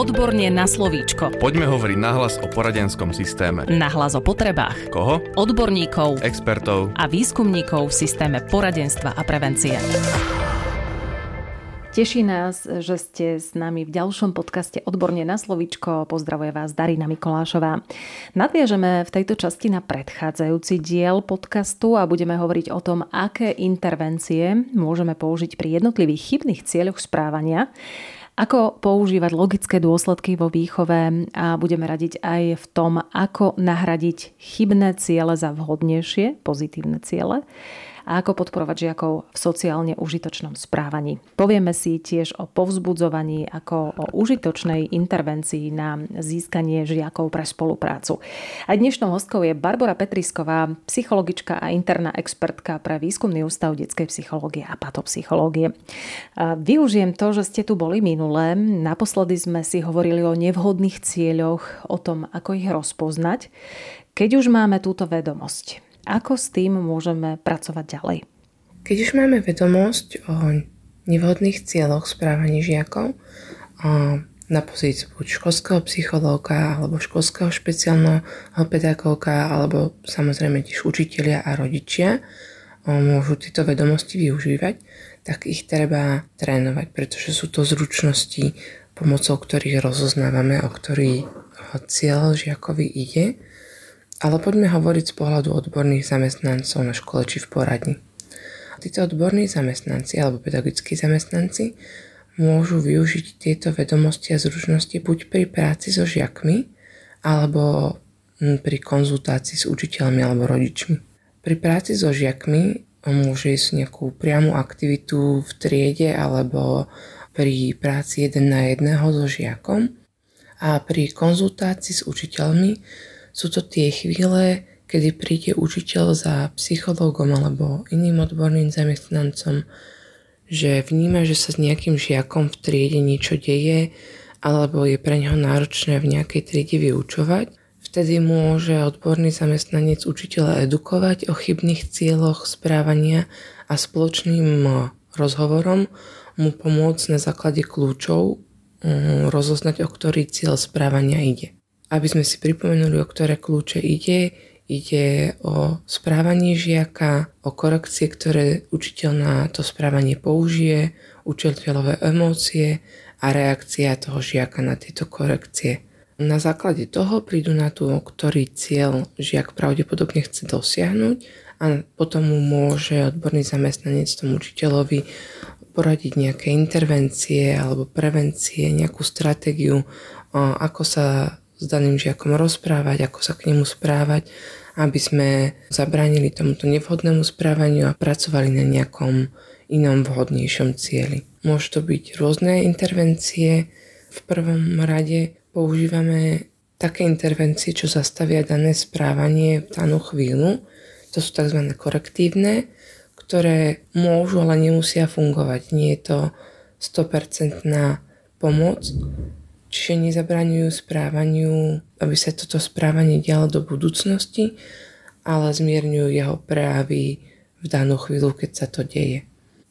Odborne na slovíčko. Poďme hovoriť nahlas o poradenskom systéme. Nahlas o potrebách. Koho? Odborníkov. Expertov. A výskumníkov v systéme poradenstva a prevencie. Teší nás, že ste s nami v ďalšom podcaste Odborne na slovičko. Pozdravuje vás Darina Mikolášová. Nadviažeme v tejto časti na predchádzajúci diel podcastu a budeme hovoriť o tom, aké intervencie môžeme použiť pri jednotlivých chybných cieľoch správania ako používať logické dôsledky vo výchove a budeme radiť aj v tom, ako nahradiť chybné ciele za vhodnejšie, pozitívne ciele a ako podporovať žiakov v sociálne užitočnom správaní. Povieme si tiež o povzbudzovaní ako o užitočnej intervencii na získanie žiakov pre spoluprácu. A dnešnou hostkou je Barbara Petrisková, psychologička a interná expertka pre výskumný ústav detskej psychológie a patopsychológie. Využijem to, že ste tu boli minulé. Naposledy sme si hovorili o nevhodných cieľoch, o tom, ako ich rozpoznať. Keď už máme túto vedomosť, ako s tým môžeme pracovať ďalej? Keď už máme vedomosť o nevhodných cieľoch správania žiakov, na pozíciu buď školského psychológa alebo školského špeciálneho pedagóga alebo samozrejme tiež učitelia a rodičia môžu tieto vedomosti využívať, tak ich treba trénovať, pretože sú to zručnosti, pomocou ktorých rozoznávame, o ktorý cieľ žiakovi ide ale poďme hovoriť z pohľadu odborných zamestnancov na škole či v poradni. Títo odborní zamestnanci alebo pedagogickí zamestnanci môžu využiť tieto vedomosti a zručnosti buď pri práci so žiakmi, alebo hm, pri konzultácii s učiteľmi alebo rodičmi. Pri práci so žiakmi môže ísť nejakú priamu aktivitu v triede alebo pri práci jeden na jedného so žiakom a pri konzultácii s učiteľmi sú to tie chvíle, kedy príde učiteľ za psychológom alebo iným odborným zamestnancom, že vníma, že sa s nejakým žiakom v triede niečo deje alebo je pre neho náročné v nejakej triede vyučovať. Vtedy môže odborný zamestnanec učiteľa edukovať o chybných cieľoch správania a spoločným rozhovorom mu pomôcť na základe kľúčov mm, rozoznať, o ktorý cieľ správania ide. Aby sme si pripomenuli, o ktoré kľúče ide, ide o správanie žiaka, o korekcie, ktoré učiteľ na to správanie použije, učiteľové emócie a reakcia toho žiaka na tieto korekcie. Na základe toho prídu na to, ktorý cieľ žiak pravdepodobne chce dosiahnuť a potom mu môže odborný zamestnanec tomu učiteľovi poradiť nejaké intervencie alebo prevencie, nejakú stratégiu, ako sa s daným žiakom rozprávať, ako sa k nemu správať, aby sme zabránili tomuto nevhodnému správaniu a pracovali na nejakom inom vhodnejšom cieli. Môžu to byť rôzne intervencie. V prvom rade používame také intervencie, čo zastavia dané správanie v danú chvíľu. To sú tzv. korektívne, ktoré môžu, ale nemusia fungovať. Nie je to 100% pomoc, čiže nezabraňujú správaniu, aby sa toto správanie dialo do budúcnosti, ale zmierňujú jeho prejavy v danú chvíľu, keď sa to deje.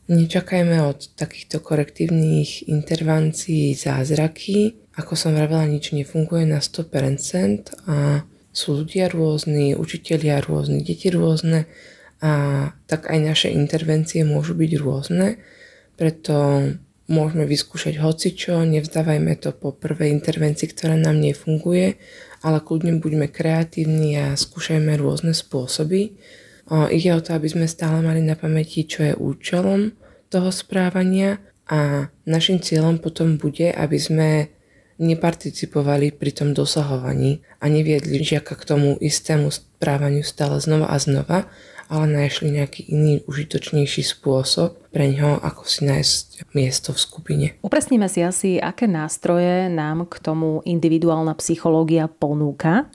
Nečakajme od takýchto korektívnych intervencií zázraky. Ako som vravela, nič nefunguje na 100% a sú ľudia rôzni, učitelia rôzni, deti rôzne a tak aj naše intervencie môžu byť rôzne. Preto môžeme vyskúšať hocičo, nevzdávajme to po prvej intervencii, ktorá nám nefunguje, ale kľudne buďme kreatívni a skúšajme rôzne spôsoby. O, ide o to, aby sme stále mali na pamäti, čo je účelom toho správania a našim cieľom potom bude, aby sme neparticipovali pri tom dosahovaní a neviedli žiaka k tomu istému správaniu stále znova a znova, ale našli nejaký iný užitočnejší spôsob pre ňoho, ako si nájsť miesto v skupine. Upresníme si asi, aké nástroje nám k tomu individuálna psychológia ponúka.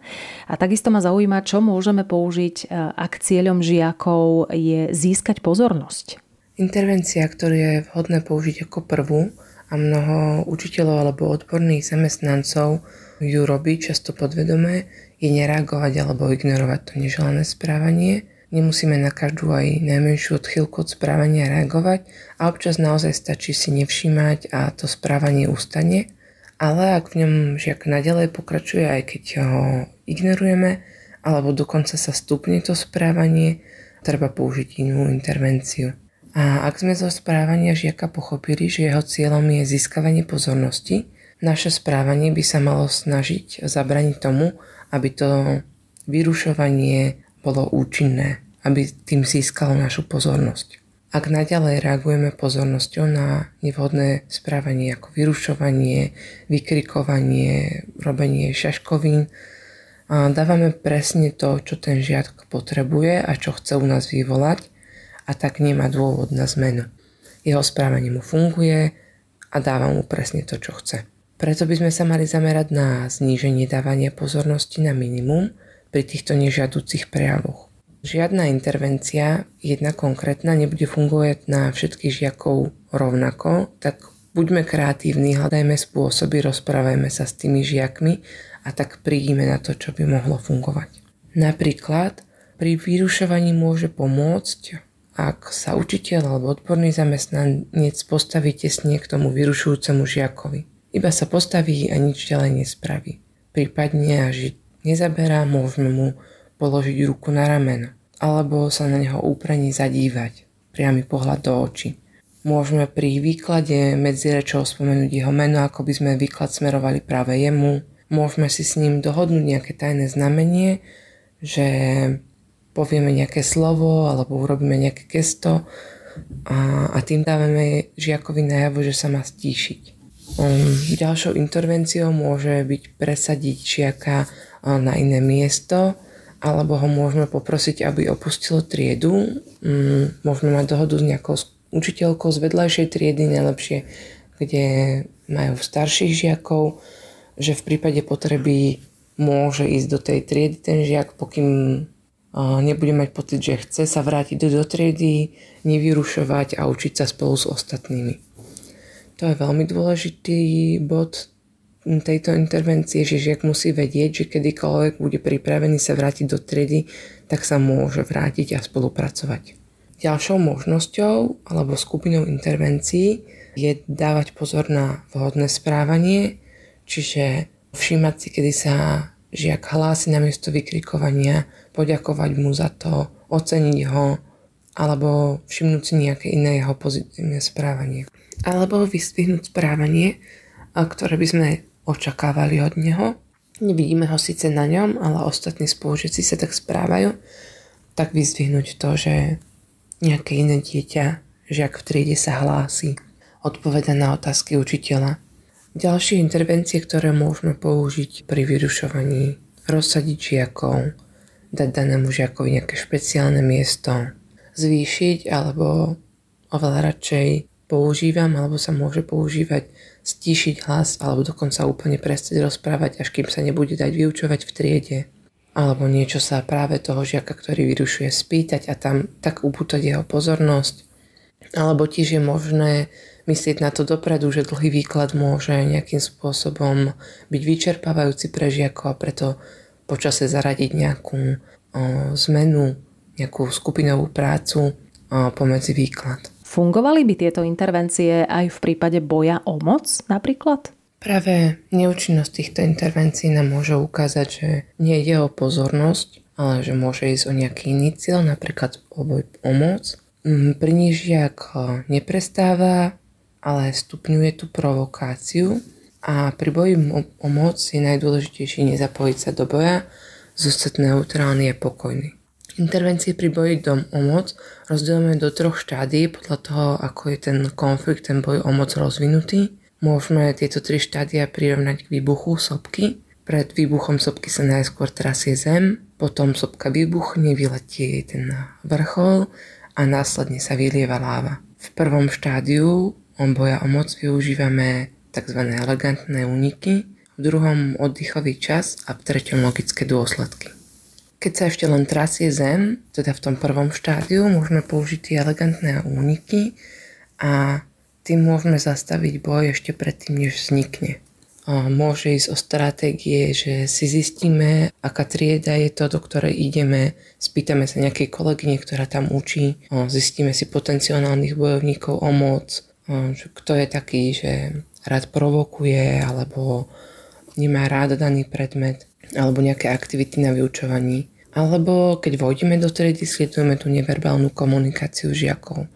A takisto ma zaujíma, čo môžeme použiť, e, ak cieľom žiakov je získať pozornosť. Intervencia, ktorú je vhodné použiť ako prvú a mnoho učiteľov alebo odborných zamestnancov ju robí často podvedome, je nereagovať alebo ignorovať to neželané správanie Nemusíme na každú aj najmenšiu odchýlku od správania reagovať a občas naozaj stačí si nevšímať a to správanie ustane ale ak v ňom žiak nadalej pokračuje, aj keď ho ignorujeme, alebo dokonca sa stupne to správanie, treba použiť inú intervenciu. A ak sme zo správania žiaka pochopili, že jeho cieľom je získavanie pozornosti, naše správanie by sa malo snažiť zabraniť tomu, aby to vyrušovanie bolo účinné, aby tým získalo našu pozornosť. Ak naďalej reagujeme pozornosťou na nevhodné správanie ako vyrušovanie, vykrikovanie, robenie šaškovín, dávame presne to, čo ten žiak potrebuje a čo chce u nás vyvolať a tak nemá dôvod na zmenu. Jeho správanie mu funguje a dáva mu presne to, čo chce. Preto by sme sa mali zamerať na zníženie dávania pozornosti na minimum pri týchto nežiaducich prejavoch. Žiadna intervencia, jedna konkrétna, nebude fungovať na všetkých žiakov rovnako, tak buďme kreatívni, hľadajme spôsoby, rozprávajme sa s tými žiakmi a tak prídime na to, čo by mohlo fungovať. Napríklad pri vyrušovaní môže pomôcť, ak sa učiteľ alebo odborný zamestnanec postaví tesne k tomu vyrušujúcemu žiakovi. Iba sa postaví a nič ďalej nespraví. Prípadne až nezaberá, môžeme mu položiť ruku na rameno alebo sa na neho úprene zadívať, priamy pohľad do očí. Môžeme pri výklade medzi rečou spomenúť jeho meno, ako by sme výklad smerovali práve jemu. Môžeme si s ním dohodnúť nejaké tajné znamenie, že povieme nejaké slovo alebo urobíme nejaké gesto a, a tým dávame žiakovi najavo, že sa má stíšiť. Um, ďalšou intervenciou môže byť presadiť žiaka na iné miesto alebo ho môžeme poprosiť, aby opustilo triedu. Mm, môžeme mať dohodu s nejakou učiteľkou z vedľajšej triedy, najlepšie, kde majú starších žiakov, že v prípade potreby môže ísť do tej triedy ten žiak, pokým nebude mať pocit, že chce sa vrátiť do triedy, nevyrušovať a učiť sa spolu s ostatnými. To je veľmi dôležitý bod tejto intervencie, že žiak musí vedieť, že kedykoľvek bude pripravený sa vrátiť do triedy, tak sa môže vrátiť a spolupracovať. Ďalšou možnosťou alebo skupinou intervencií je dávať pozor na vhodné správanie, čiže všímať si, kedy sa žiak hlási na miesto vykrikovania, poďakovať mu za to, oceniť ho, alebo všimnúť si nejaké iné jeho pozitívne správanie. Alebo vystvihnúť správanie, ktoré by sme očakávali od neho. Nevidíme ho síce na ňom, ale ostatní spolužiaci sa tak správajú, tak vyzdvihnúť to, že nejaké iné dieťa, žiak v triede sa hlási, odpoveda na otázky učiteľa. Ďalšie intervencie, ktoré môžeme použiť pri vyrušovaní, rozsadiť žiakov, dať danému žiakovi nejaké špeciálne miesto, zvýšiť alebo oveľa radšej používam alebo sa môže používať stíšiť hlas alebo dokonca úplne prestať rozprávať, až kým sa nebude dať vyučovať v triede. Alebo niečo sa práve toho žiaka, ktorý vyrušuje, spýtať a tam tak upútať jeho pozornosť. Alebo tiež je možné myslieť na to dopredu, že dlhý výklad môže nejakým spôsobom byť vyčerpávajúci pre žiakov a preto počase zaradiť nejakú o, zmenu, nejakú skupinovú prácu o, pomedzi výklad. Fungovali by tieto intervencie aj v prípade boja o moc napríklad? Práve neúčinnosť týchto intervencií nám môže ukázať, že nie ide o pozornosť, ale že môže ísť o nejaký iný cieľ, napríklad o boj o moc. Mm, pri ak neprestáva, ale stupňuje tú provokáciu a pri boji o moc je najdôležitejšie nezapojiť sa do boja, zostať neutrálny a pokojný. Intervencie pri boji dom o moc rozdielujeme do troch štádí podľa toho, ako je ten konflikt, ten boj o moc rozvinutý. Môžeme tieto tri štádia prirovnať k výbuchu sopky. Pred výbuchom sopky sa najskôr trasie zem, potom sopka vybuchne, vyletí jej ten vrchol a následne sa vylieva láva. V prvom štádiu boja o moc využívame tzv. elegantné úniky, v druhom oddychový čas a v treťom logické dôsledky. Keď sa ešte len trasie zem, teda v tom prvom štádiu, môžeme použiť tie elegantné úniky a tým môžeme zastaviť boj ešte predtým, než vznikne. Môže ísť o stratégie, že si zistíme, aká trieda je to, do ktorej ideme, spýtame sa nejakej kolegyne, ktorá tam učí, zistíme si potenciálnych bojovníkov o moc, kto je taký, že rád provokuje alebo nemá rád daný predmet alebo nejaké aktivity na vyučovaní. Alebo keď vojdeme do triedy, sledujeme tú neverbálnu komunikáciu žiakov.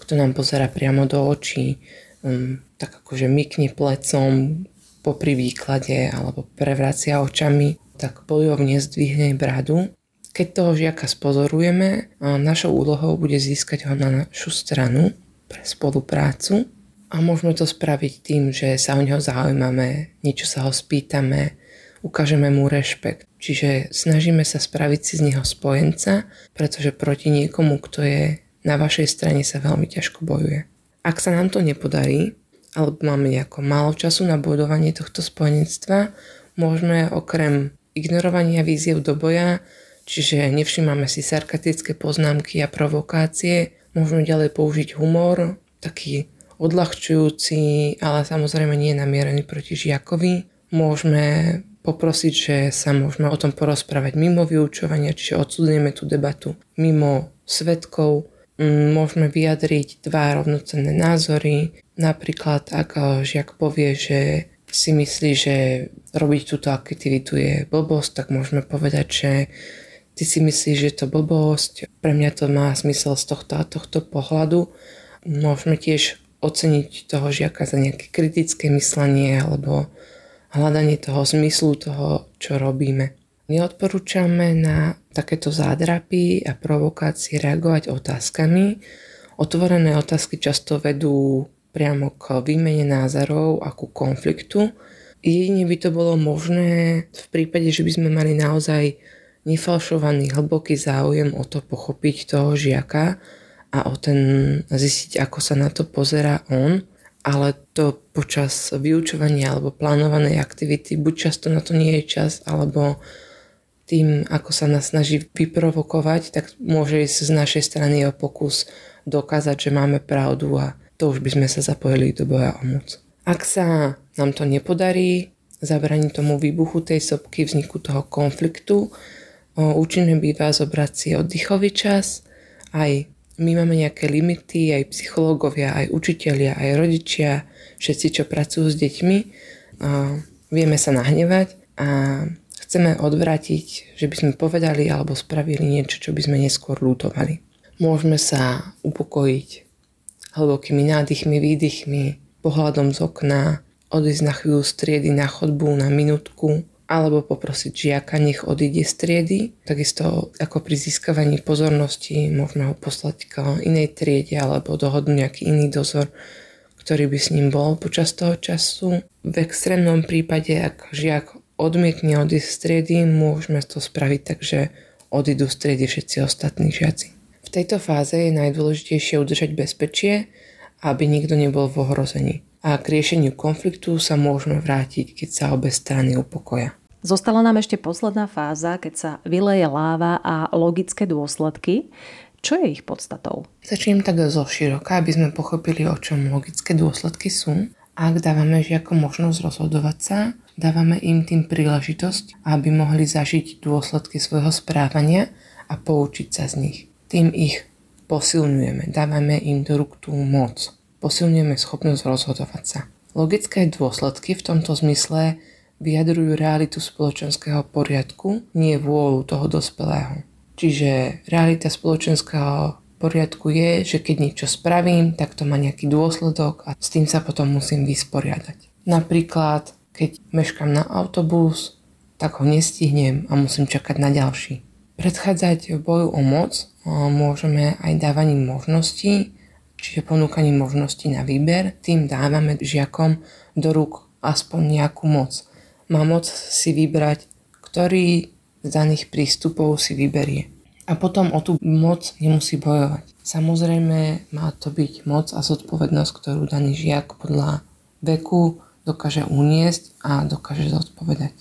Kto nám pozera priamo do očí, um, tak akože mykne plecom popri výklade alebo prevracia očami, tak bojovne zdvihne bradu. Keď toho žiaka spozorujeme, našou úlohou bude získať ho na našu stranu pre spoluprácu a môžeme to spraviť tým, že sa o neho zaujímame, niečo sa ho spýtame, ukážeme mu rešpekt. Čiže snažíme sa spraviť si z neho spojenca, pretože proti niekomu, kto je na vašej strane sa veľmi ťažko bojuje. Ak sa nám to nepodarí, alebo máme nejako málo času na budovanie tohto spojenectva, môžeme okrem ignorovania víziev do boja, čiže nevšímame si sarkatické poznámky a provokácie, môžeme ďalej použiť humor, taký odľahčujúci, ale samozrejme nie namierený proti žiakovi. Môžeme poprosiť, že sa môžeme o tom porozprávať mimo vyučovania, čiže odsudujeme tú debatu mimo svetkov. Mm, môžeme vyjadriť dva rovnocenné názory. Napríklad, ak žiak povie, že si myslí, že robiť túto aktivitu je blbosť, tak môžeme povedať, že ty si myslíš, že je to blbosť, pre mňa to má zmysel z tohto a tohto pohľadu. Môžeme tiež oceniť toho žiaka za nejaké kritické myslenie alebo hľadanie toho zmyslu toho, čo robíme. Neodporúčame na takéto zádrapy a provokácie reagovať otázkami. Otvorené otázky často vedú priamo k výmene názorov a ku konfliktu. Jedine by to bolo možné v prípade, že by sme mali naozaj nefalšovaný hlboký záujem o to pochopiť toho žiaka a o ten zistiť, ako sa na to pozera on, ale to počas vyučovania alebo plánovanej aktivity buď často na to nie je čas, alebo tým, ako sa nás snaží vyprovokovať, tak môže ísť z našej strany o pokus dokázať, že máme pravdu a to už by sme sa zapojili do boja o moc. Ak sa nám to nepodarí, zabraní tomu výbuchu tej sopky, vzniku toho konfliktu, účinné býva zobrať si oddychový čas, aj my máme nejaké limity, aj psychológovia, aj učitelia, aj rodičia, všetci, čo pracujú s deťmi. Vieme sa nahnevať a chceme odvrátiť, že by sme povedali alebo spravili niečo, čo by sme neskôr lútovali. Môžeme sa upokojiť hlbokými nádychmi, výdychmi, pohľadom z okna, odísť na chvíľu striedy na chodbu na minútku, alebo poprosiť žiaka, nech odíde z triedy. Takisto ako pri získavaní pozornosti môžeme ho poslať k inej triede alebo dohodnúť nejaký iný dozor, ktorý by s ním bol počas toho času. V extrémnom prípade, ak žiak odmietne odísť z triedy, môžeme to spraviť tak, že odídu z triedy všetci ostatní žiaci. V tejto fáze je najdôležitejšie udržať bezpečie, aby nikto nebol v ohrození. A k riešeniu konfliktu sa môžeme vrátiť, keď sa obe strany upokoja. Zostala nám ešte posledná fáza, keď sa vyleje láva a logické dôsledky. Čo je ich podstatou? Začnem tak zo široka, aby sme pochopili, o čom logické dôsledky sú. Ak dávame žiakom možnosť rozhodovať sa, dávame im tým príležitosť, aby mohli zažiť dôsledky svojho správania a poučiť sa z nich. Tým ich posilňujeme, dávame im do rúk tú moc, posilňujeme schopnosť rozhodovať sa. Logické dôsledky v tomto zmysle vyjadrujú realitu spoločenského poriadku, nie vôľu toho dospelého. Čiže realita spoločenského poriadku je, že keď niečo spravím, tak to má nejaký dôsledok a s tým sa potom musím vysporiadať. Napríklad, keď meškam na autobus, tak ho nestihnem a musím čakať na ďalší. Predchádzať v boju o moc môžeme aj dávaním možností, čiže ponúkaním možností na výber. Tým dávame žiakom do rúk aspoň nejakú moc má moc si vybrať, ktorý z daných prístupov si vyberie. A potom o tú moc nemusí bojovať. Samozrejme má to byť moc a zodpovednosť, ktorú daný žiak podľa veku dokáže uniesť a dokáže zodpovedať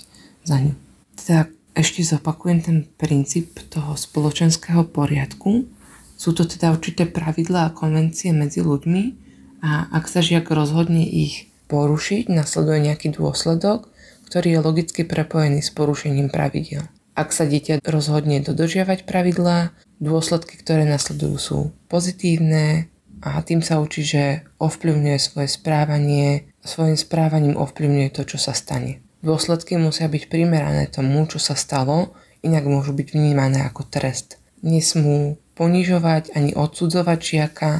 za ňu. Teda ešte zopakujem ten princíp toho spoločenského poriadku. Sú to teda určité pravidlá a konvencie medzi ľuďmi a ak sa žiak rozhodne ich porušiť, nasleduje nejaký dôsledok, ktorý je logicky prepojený s porušením pravidel. Ak sa dieťa rozhodne dodržiavať pravidlá, dôsledky, ktoré nasledujú sú pozitívne a tým sa učí, že ovplyvňuje svoje správanie svojim správaním ovplyvňuje to, čo sa stane. Dôsledky musia byť primerané tomu, čo sa stalo, inak môžu byť vnímané ako trest. Nesmú ponižovať ani odsudzovať žiaka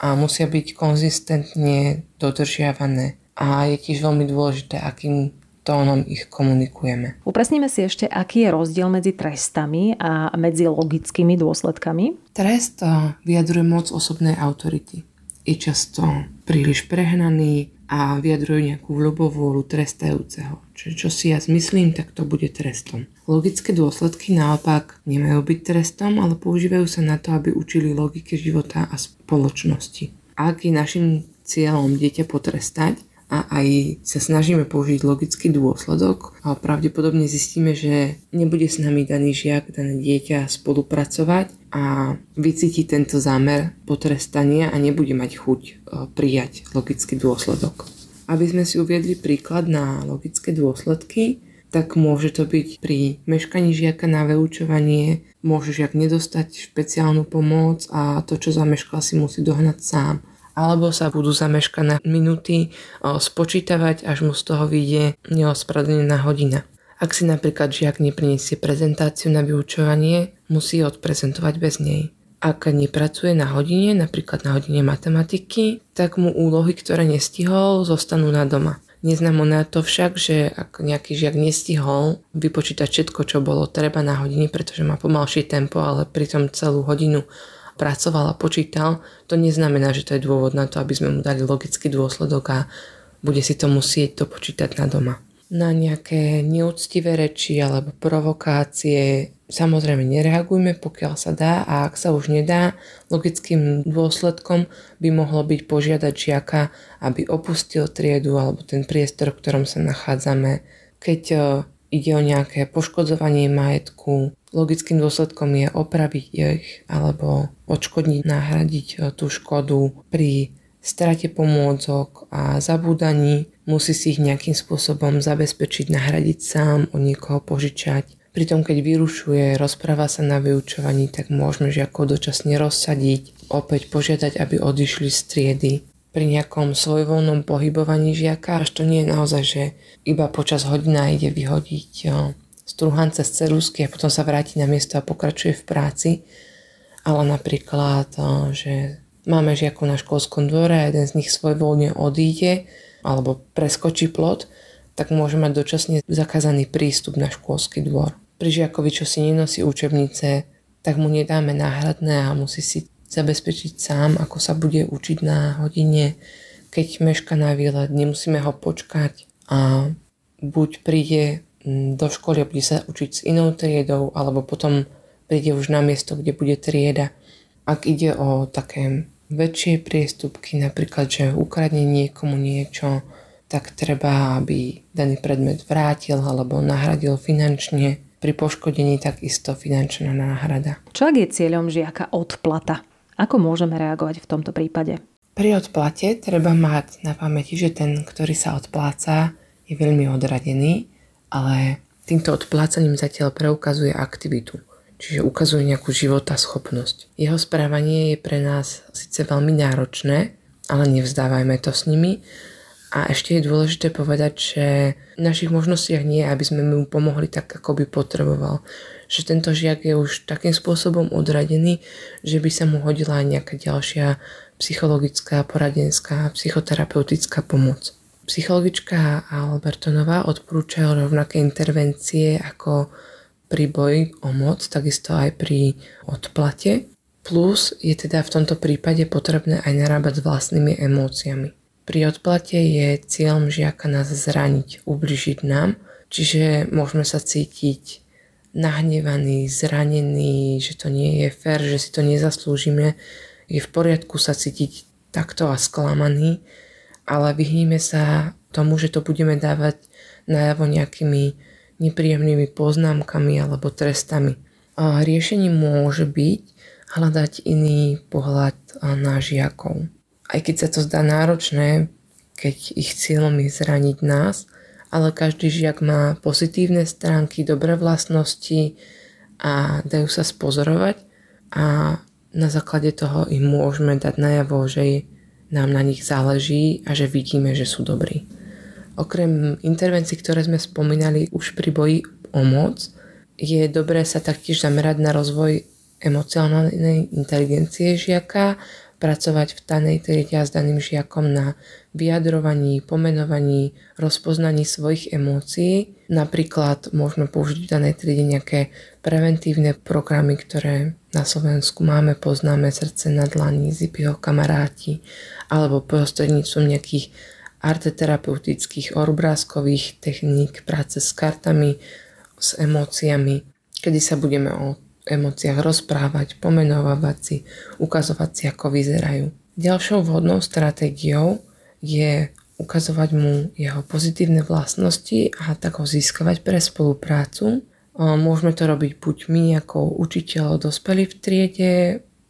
a musia byť konzistentne dodržiavané. A je tiež veľmi dôležité, akým tónom ich komunikujeme. Upresníme si ešte, aký je rozdiel medzi trestami a medzi logickými dôsledkami. Trest vyjadruje moc osobnej autority. Je často príliš prehnaný a vyjadruje nejakú ľubovôľu trestajúceho. Čiže čo si ja zmyslím, tak to bude trestom. Logické dôsledky naopak nemajú byť trestom, ale používajú sa na to, aby učili logike života a spoločnosti. Ak je našim cieľom dieťa potrestať, a aj sa snažíme použiť logický dôsledok a pravdepodobne zistíme, že nebude s nami daný žiak, dané dieťa spolupracovať a vycíti tento zámer potrestania a nebude mať chuť e, prijať logický dôsledok. Aby sme si uviedli príklad na logické dôsledky, tak môže to byť pri meškaní žiaka na vyučovanie, môže žiak nedostať špeciálnu pomoc a to, čo zameškal, si musí dohnať sám alebo sa budú zameškané minúty spočítavať, až mu z toho vyjde neospravedlnená hodina. Ak si napríklad žiak nepriniesie prezentáciu na vyučovanie, musí odprezentovať bez nej. Ak nepracuje na hodine, napríklad na hodine matematiky, tak mu úlohy, ktoré nestihol, zostanú na doma. Neznamená to však, že ak nejaký žiak nestihol vypočítať všetko, čo bolo treba na hodine, pretože má pomalšie tempo, ale pritom celú hodinu pracoval a počítal, to neznamená, že to je dôvod na to, aby sme mu dali logický dôsledok a bude si to musieť to počítať na doma. Na nejaké neúctivé reči alebo provokácie samozrejme nereagujme, pokiaľ sa dá a ak sa už nedá, logickým dôsledkom by mohlo byť požiadať žiaka, aby opustil triedu alebo ten priestor, v ktorom sa nachádzame. Keď e, ide o nejaké poškodzovanie majetku, Logickým dôsledkom je opraviť ich alebo odškodniť, nahradiť e, tú škodu pri strate pomôcok a zabúdaní. Musí si ich nejakým spôsobom zabezpečiť, nahradiť sám, od niekoho požičať. Pritom keď vyrušuje, rozpráva sa na vyučovaní, tak môžeme žiakov dočasne rozsadiť, opäť požiadať, aby odišli z triedy. Pri nejakom svojvoľnom pohybovaní žiaka, až to nie je naozaj, že iba počas hodina ide vyhodiť strúhance z cerusky a potom sa vráti na miesto a pokračuje v práci. Ale napríklad, že máme žiakov na školskom dvore a jeden z nich svoj voľne odíde alebo preskočí plot, tak môže mať dočasne zakázaný prístup na školský dvor. Pri žiakovi, čo si nenosí učebnice, tak mu nedáme náhradné a musí si zabezpečiť sám, ako sa bude učiť na hodine. Keď meška na výlet, nemusíme ho počkať a buď príde do školy bude sa učiť s inou triedou, alebo potom príde už na miesto, kde bude trieda. Ak ide o také väčšie priestupky, napríklad, že ukradne niekomu niečo, tak treba, aby daný predmet vrátil alebo nahradil finančne. Pri poškodení takisto finančná náhrada. Čo ak je cieľom žiaka odplata? Ako môžeme reagovať v tomto prípade? Pri odplate treba mať na pamäti, že ten, ktorý sa odpláca, je veľmi odradený ale týmto odplácaním zatiaľ preukazuje aktivitu, čiže ukazuje nejakú života schopnosť. Jeho správanie je pre nás síce veľmi náročné, ale nevzdávajme to s nimi. A ešte je dôležité povedať, že v našich možnostiach nie, aby sme mu pomohli tak, ako by potreboval. Že tento žiak je už takým spôsobom odradený, že by sa mu hodila aj nejaká ďalšia psychologická, poradenská, psychoterapeutická pomoc. Psychologička Albertonová odporúča rovnaké intervencie ako pri boji o moc, takisto aj pri odplate. Plus je teda v tomto prípade potrebné aj narábať s vlastnými emóciami. Pri odplate je cieľom žiaka nás zraniť, ubližiť nám, čiže môžeme sa cítiť nahnevaný, zranený, že to nie je fér, že si to nezaslúžime. Je v poriadku sa cítiť takto a sklamaný, ale vyhníme sa tomu, že to budeme dávať najavo nejakými nepríjemnými poznámkami alebo trestami. Riešením môže byť hľadať iný pohľad na žiakov. Aj keď sa to zdá náročné, keď ich cieľom je zraniť nás, ale každý žiak má pozitívne stránky, dobré vlastnosti a dajú sa spozorovať a na základe toho im môžeme dať najavo, že nám na nich záleží a že vidíme, že sú dobrí. Okrem intervencií, ktoré sme spomínali už pri boji o moc, je dobré sa taktiež zamerať na rozvoj emocionálnej inteligencie žiaka, pracovať v danej triede s daným žiakom na vyjadrovaní, pomenovaní, rozpoznaní svojich emócií. Napríklad môžeme použiť v danej triede nejaké preventívne programy, ktoré na Slovensku máme, poznáme srdce na dlani, zipiho kamaráti, alebo prostredníctvom nejakých arteterapeutických obrázkových techník práce s kartami, s emóciami, kedy sa budeme o emóciách rozprávať, pomenovávať si, ukazovať si, ako vyzerajú. Ďalšou vhodnou stratégiou je ukazovať mu jeho pozitívne vlastnosti a tak ho získavať pre spoluprácu. Môžeme to robiť buď my ako učiteľ dospelí v triede,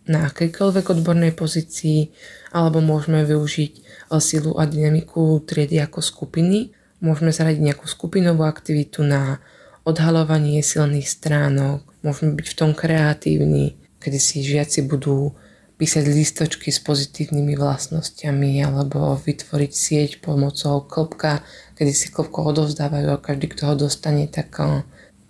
na akejkoľvek odbornej pozícii, alebo môžeme využiť silu a dynamiku triedy ako skupiny. Môžeme zaradiť nejakú skupinovú aktivitu na odhalovanie silných stránok, môžeme byť v tom kreatívni, kedy si žiaci budú písať listočky s pozitívnymi vlastnosťami alebo vytvoriť sieť pomocou klopka, kedy si klopko odovzdávajú a každý, kto ho dostane, tak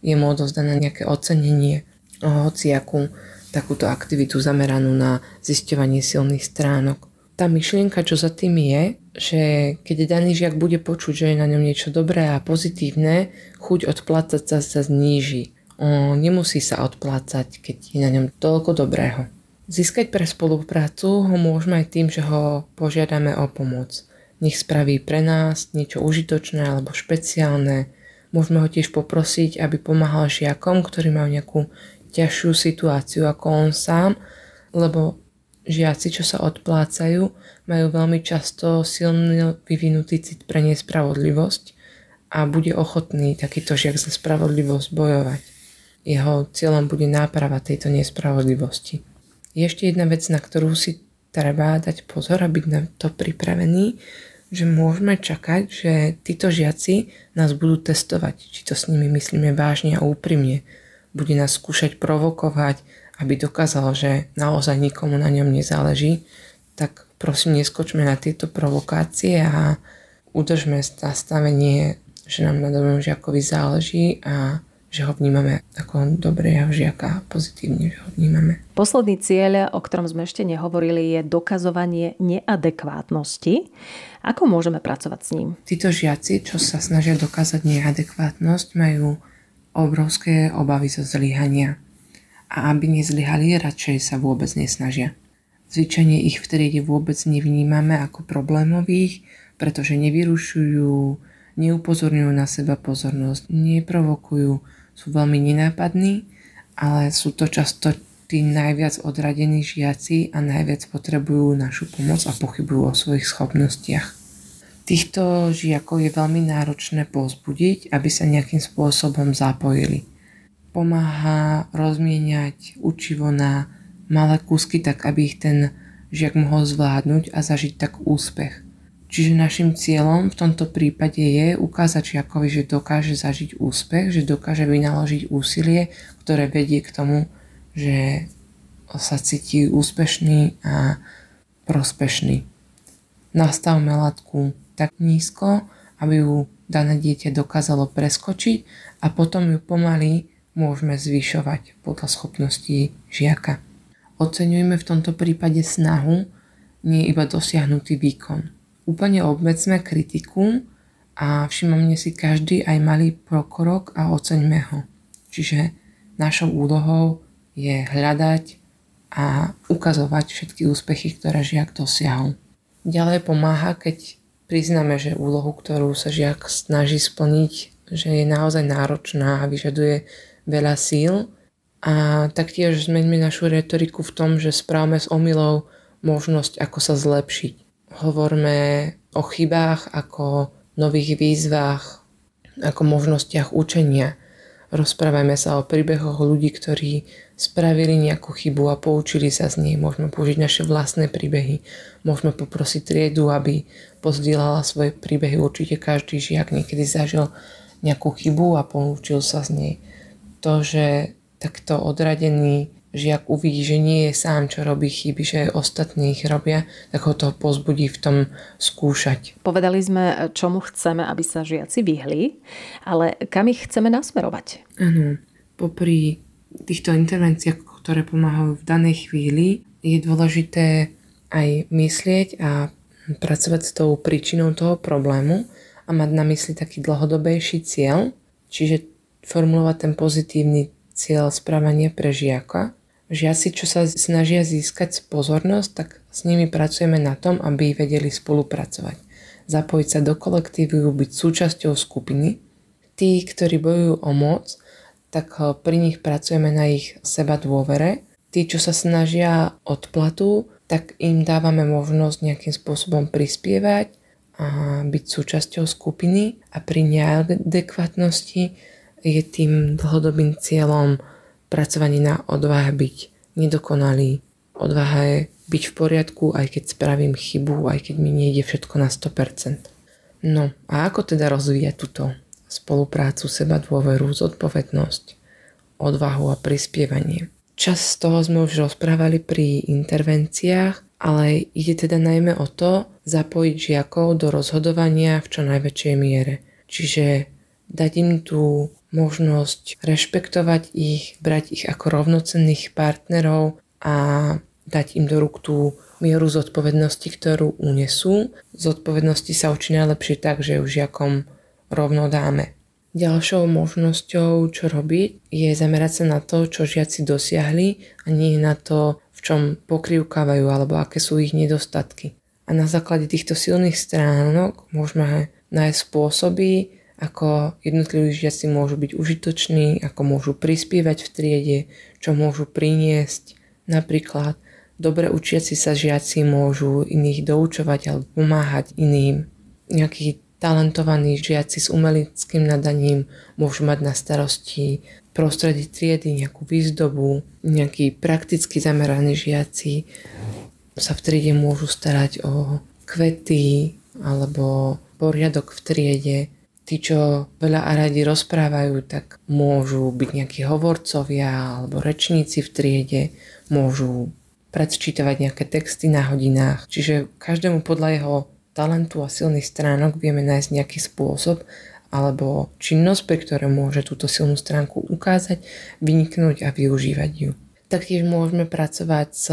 je mu odovzdané nejaké ocenenie, hociakú takúto aktivitu zameranú na zisťovanie silných stránok. Tá myšlienka, čo za tým je, že keď daný žiak bude počuť, že je na ňom niečo dobré a pozitívne, chuť odplácať sa sa zníži nemusí sa odplácať, keď je na ňom toľko dobrého. Získať pre spoluprácu ho môžeme aj tým, že ho požiadame o pomoc. Nech spraví pre nás niečo užitočné alebo špeciálne. Môžeme ho tiež poprosiť, aby pomáhal žiakom, ktorí majú nejakú ťažšiu situáciu ako on sám, lebo žiaci, čo sa odplácajú, majú veľmi často silný vyvinutý cit pre nespravodlivosť a bude ochotný takýto žiak za spravodlivosť bojovať jeho cieľom bude náprava tejto nespravodlivosti. Je ešte jedna vec, na ktorú si treba dať pozor a byť na to pripravený, že môžeme čakať, že títo žiaci nás budú testovať, či to s nimi myslíme vážne a úprimne. Bude nás skúšať provokovať, aby dokázal, že naozaj nikomu na ňom nezáleží, tak prosím neskočme na tieto provokácie a udržme nastavenie, že nám na žiakovi záleží a že ho vnímame ako dobrého žiaka, pozitívne, že ho vnímame. Posledný cieľ, o ktorom sme ešte nehovorili, je dokazovanie neadekvátnosti. Ako môžeme pracovať s ním? Títo žiaci, čo sa snažia dokázať neadekvátnosť, majú obrovské obavy zo zlyhania. A aby nezlyhali, radšej sa vôbec nesnažia. Zvyčajne ich v triede vôbec nevnímame ako problémových, pretože nevyrušujú, neupozorňujú na seba pozornosť, neprovokujú, sú veľmi nenápadní, ale sú to často tí najviac odradení žiaci a najviac potrebujú našu pomoc a pochybujú o svojich schopnostiach. Týchto žiakov je veľmi náročné pozbudiť, aby sa nejakým spôsobom zapojili. Pomáha rozmieniať učivo na malé kúsky, tak aby ich ten žiak mohol zvládnuť a zažiť tak úspech. Čiže našim cieľom v tomto prípade je ukázať žiakovi, že dokáže zažiť úspech, že dokáže vynaložiť úsilie, ktoré vedie k tomu, že sa cíti úspešný a prospešný. Nastavme latku tak nízko, aby ju dané dieťa dokázalo preskočiť a potom ju pomaly môžeme zvyšovať podľa schopností žiaka. Oceňujeme v tomto prípade snahu, nie iba dosiahnutý výkon úplne obmedzme kritiku a všimnime si každý aj malý pokrok a oceňme ho. Čiže našou úlohou je hľadať a ukazovať všetky úspechy, ktoré žiak dosiahol. Ďalej pomáha, keď priznáme, že úlohu, ktorú sa žiak snaží splniť, že je naozaj náročná a vyžaduje veľa síl. A taktiež zmeňme našu retoriku v tom, že správame s omylou možnosť, ako sa zlepšiť. Hovorme o chybách ako nových výzvach, ako možnostiach učenia. Rozprávajme sa o príbehoch ľudí, ktorí spravili nejakú chybu a poučili sa z nej. Môžeme použiť naše vlastné príbehy. Môžeme poprosiť triedu, aby pozdielala svoje príbehy. Určite každý žiak niekedy zažil nejakú chybu a poučil sa z nej. To, že takto odradený žiak uvidí, že nie je sám, čo robí chyby, že aj ostatní ich robia, tak ho to pozbudí v tom skúšať. Povedali sme, čomu chceme, aby sa žiaci vyhli, ale kam ich chceme nasmerovať? Áno, popri týchto intervenciách, ktoré pomáhajú v danej chvíli, je dôležité aj myslieť a pracovať s tou príčinou toho problému a mať na mysli taký dlhodobejší cieľ, čiže formulovať ten pozitívny cieľ správania pre žiaka. Žiaci, čo sa snažia získať pozornosť, tak s nimi pracujeme na tom, aby vedeli spolupracovať. Zapojiť sa do kolektívu, byť súčasťou skupiny. Tí, ktorí bojujú o moc, tak eh, pri nich pracujeme na ich seba dôvere. Tí, čo sa snažia odplatu, tak im dávame možnosť nejakým spôsobom prispievať a byť súčasťou skupiny a pri neadekvátnosti je tým dlhodobým cieľom pracovanie na odvahe byť nedokonalý. Odvaha je byť v poriadku, aj keď spravím chybu, aj keď mi nejde všetko na 100%. No a ako teda rozvíjať túto spoluprácu, seba dôveru, zodpovednosť, odvahu a prispievanie? Čas z toho sme už rozprávali pri intervenciách, ale ide teda najmä o to zapojiť žiakov do rozhodovania v čo najväčšej miere. Čiže dať im tú možnosť rešpektovať ich, brať ich ako rovnocenných partnerov a dať im do rúk tú mieru zodpovednosti, ktorú unesú. Zodpovednosti sa učí najlepšie tak, že ju žiakom rovno dáme. Ďalšou možnosťou, čo robiť, je zamerať sa na to, čo žiaci dosiahli a nie na to, v čom pokrývkávajú alebo aké sú ich nedostatky. A na základe týchto silných stránok môžeme nájsť spôsoby, ako jednotliví žiaci môžu byť užitoční, ako môžu prispievať v triede, čo môžu priniesť. Napríklad dobre učiaci sa žiaci môžu iných doučovať alebo pomáhať iným. Nejaký talentovaní žiaci s umelickým nadaním môžu mať na starosti prostredí triedy, nejakú výzdobu, nejakí prakticky zameraní žiaci sa v triede môžu starať o kvety alebo poriadok v triede. Tí, čo veľa a radi rozprávajú, tak môžu byť nejakí hovorcovia alebo rečníci v triede, môžu predčítavať nejaké texty na hodinách. Čiže každému podľa jeho talentu a silných stránok vieme nájsť nejaký spôsob alebo činnosť, pri ktorej môže túto silnú stránku ukázať, vyniknúť a využívať ju. Taktiež môžeme pracovať s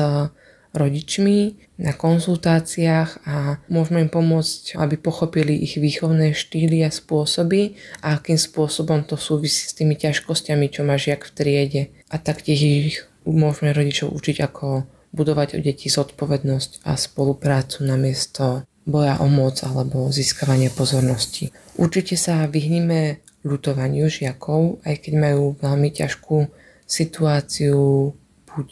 rodičmi na konzultáciách a môžeme im pomôcť, aby pochopili ich výchovné štýly a spôsoby a akým spôsobom to súvisí s tými ťažkosťami, čo má žiak v triede. A taktiež ich môžeme rodičov učiť, ako budovať o deti zodpovednosť a spoluprácu namiesto boja o moc alebo získavanie pozornosti. Určite sa vyhnime lutovaniu žiakov, aj keď majú veľmi ťažkú situáciu, buď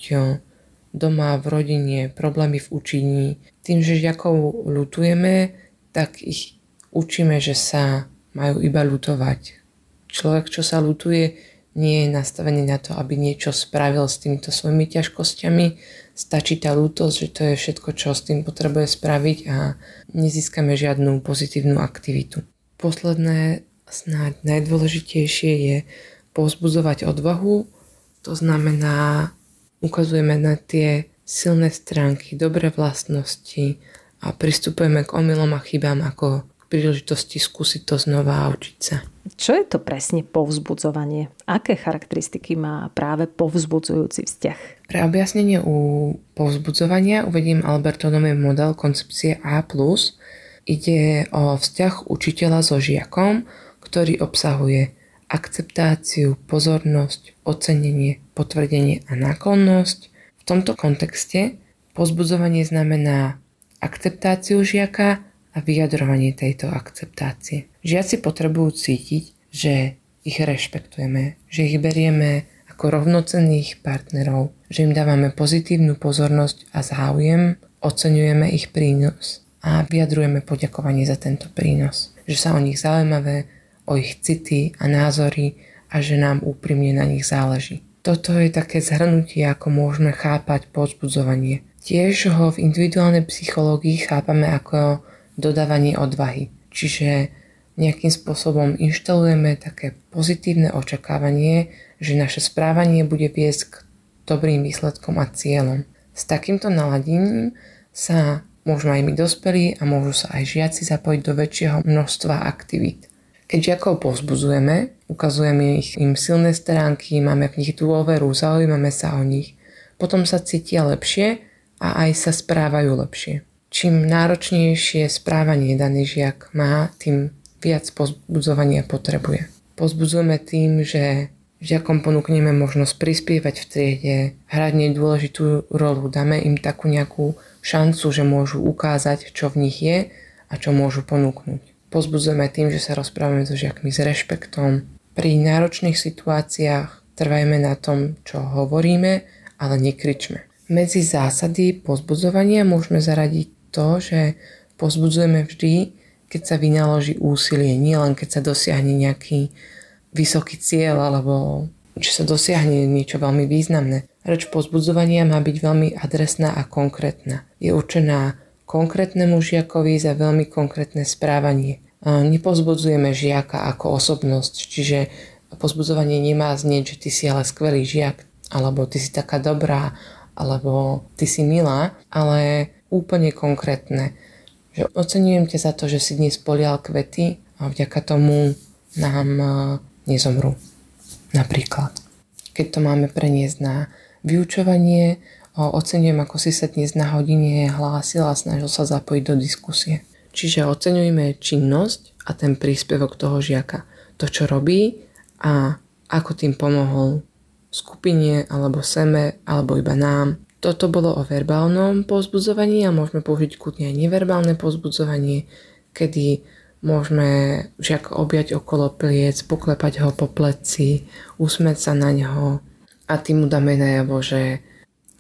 doma, v rodine, problémy v učení. Tým, že žiakov lutujeme, tak ich učíme, že sa majú iba lutovať. Človek, čo sa lutuje, nie je nastavený na to, aby niečo spravil s týmito svojimi ťažkosťami, stačí tá lútosť, že to je všetko, čo s tým potrebuje spraviť a nezískame žiadnu pozitívnu aktivitu. Posledné, snáď najdôležitejšie je pozbudzovať odvahu, to znamená, ukazujeme na tie silné stránky, dobré vlastnosti a pristupujeme k omylom a chybám ako príležitosti skúsiť to znova a učiť sa. Čo je to presne povzbudzovanie? Aké charakteristiky má práve povzbudzujúci vzťah? Pre objasnenie u povzbudzovania uvedím Albertonový model koncepcie A+. Ide o vzťah učiteľa so žiakom, ktorý obsahuje akceptáciu, pozornosť, ocenenie, potvrdenie a náklonnosť. V tomto kontexte povzbudzovanie znamená akceptáciu žiaka a vyjadrovanie tejto akceptácie. Žiaci potrebujú cítiť, že ich rešpektujeme, že ich berieme ako rovnocenných partnerov, že im dávame pozitívnu pozornosť a záujem, oceňujeme ich prínos a vyjadrujeme poďakovanie za tento prínos, že sa o nich zaujímavé, o ich city a názory a že nám úprimne na nich záleží. Toto je také zhrnutie, ako môžeme chápať pozbudzovanie. Tiež ho v individuálnej psychológii chápame ako dodávanie odvahy. Čiže nejakým spôsobom inštalujeme také pozitívne očakávanie, že naše správanie bude viesť k dobrým výsledkom a cieľom. S takýmto naladením sa môžu aj my dospelí a môžu sa aj žiaci zapojiť do väčšieho množstva aktivít. Keď žiakov povzbudzujeme, ukazujeme ich, im silné stránky, máme v nich dôveru, zaujímame sa o nich, potom sa cítia lepšie a aj sa správajú lepšie. Čím náročnejšie správanie daný žiak má, tým viac pozbudzovania potrebuje. Pozbudzujeme tým, že žiakom ponúkneme možnosť prispievať v triede, hrať dôležitú rolu, dáme im takú nejakú šancu, že môžu ukázať, čo v nich je a čo môžu ponúknuť. Pozbudzujeme tým, že sa rozprávame so žiakmi s rešpektom. Pri náročných situáciách trvajme na tom, čo hovoríme, ale nekričme. Medzi zásady pozbudzovania môžeme zaradiť to, že pozbudzujeme vždy, keď sa vynaloží úsilie, nielen keď sa dosiahne nejaký vysoký cieľ alebo či sa dosiahne niečo veľmi významné. Reč pozbudzovania má byť veľmi adresná a konkrétna. Je určená konkrétnemu žiakovi za veľmi konkrétne správanie. Nepozbudzujeme žiaka ako osobnosť, čiže pozbudzovanie nemá znieť, že ty si ale skvelý žiak, alebo ty si taká dobrá, alebo ty si milá, ale úplne konkrétne. Že ocenujem ťa za to, že si dnes polial kvety a vďaka tomu nám nezomrú. Napríklad. Keď to máme preniesť na vyučovanie, ocenujem, ako si sa dnes na hodine hlásil a snažil sa zapojiť do diskusie. Čiže oceňujeme činnosť a ten príspevok toho žiaka. To, čo robí a ako tým pomohol skupine alebo seme alebo iba nám. Toto bolo o verbálnom pozbudzovaní a môžeme použiť kľudne aj neverbálne pozbudzovanie, kedy môžeme žiak objať okolo pliec, poklepať ho po pleci, usmeť sa na ňo a tým mu dáme najavo, že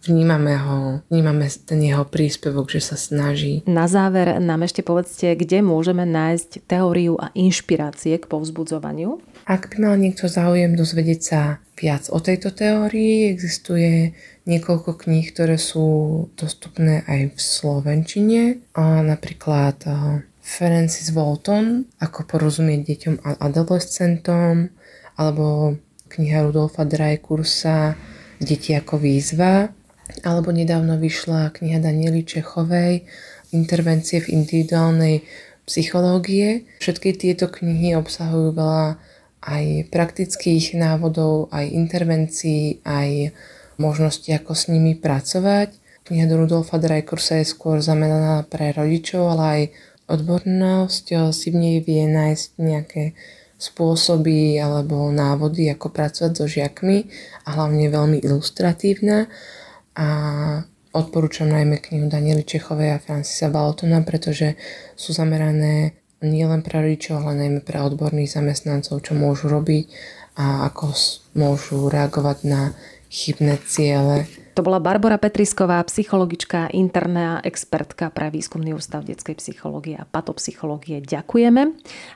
vnímame ho, vnímame ten jeho príspevok, že sa snaží. Na záver nám ešte povedzte, kde môžeme nájsť teóriu a inšpirácie k povzbudzovaniu? Ak by mal niekto záujem dozvedieť sa viac o tejto teórii, existuje niekoľko kníh, ktoré sú dostupné aj v Slovenčine. A napríklad Francis Walton, Ako porozumieť deťom a adolescentom, alebo kniha Rudolfa Dreykursa Deti ako výzva, alebo nedávno vyšla kniha Daniely Čechovej Intervencie v individuálnej psychológie. Všetky tieto knihy obsahujú veľa aj praktických návodov, aj intervencií, aj možnosti, ako s nimi pracovať. Kniha do Rudolfa Dreykursa je skôr zameraná pre rodičov, ale aj odbornosť si v nej vie nájsť nejaké spôsoby alebo návody, ako pracovať so žiakmi a hlavne veľmi ilustratívna a odporúčam najmä knihu Daniely Čechovej a Francisa Baltona, pretože sú zamerané nielen pre rodičov, ale najmä pre odborných zamestnancov, čo môžu robiť a ako môžu reagovať na chybné ciele to bola Barbara Petrisková, psychologička, interná expertka pre výskumný ústav detskej psychológie a patopsychológie. Ďakujeme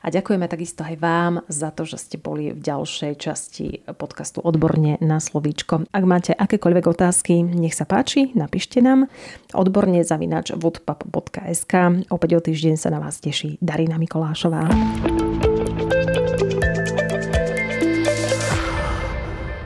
a ďakujeme takisto aj vám za to, že ste boli v ďalšej časti podcastu Odborne na slovíčko. Ak máte akékoľvek otázky, nech sa páči, napíšte nám odborne zavinač vodpap.sk. Opäť o týždeň sa na vás teší Darina Mikolášová.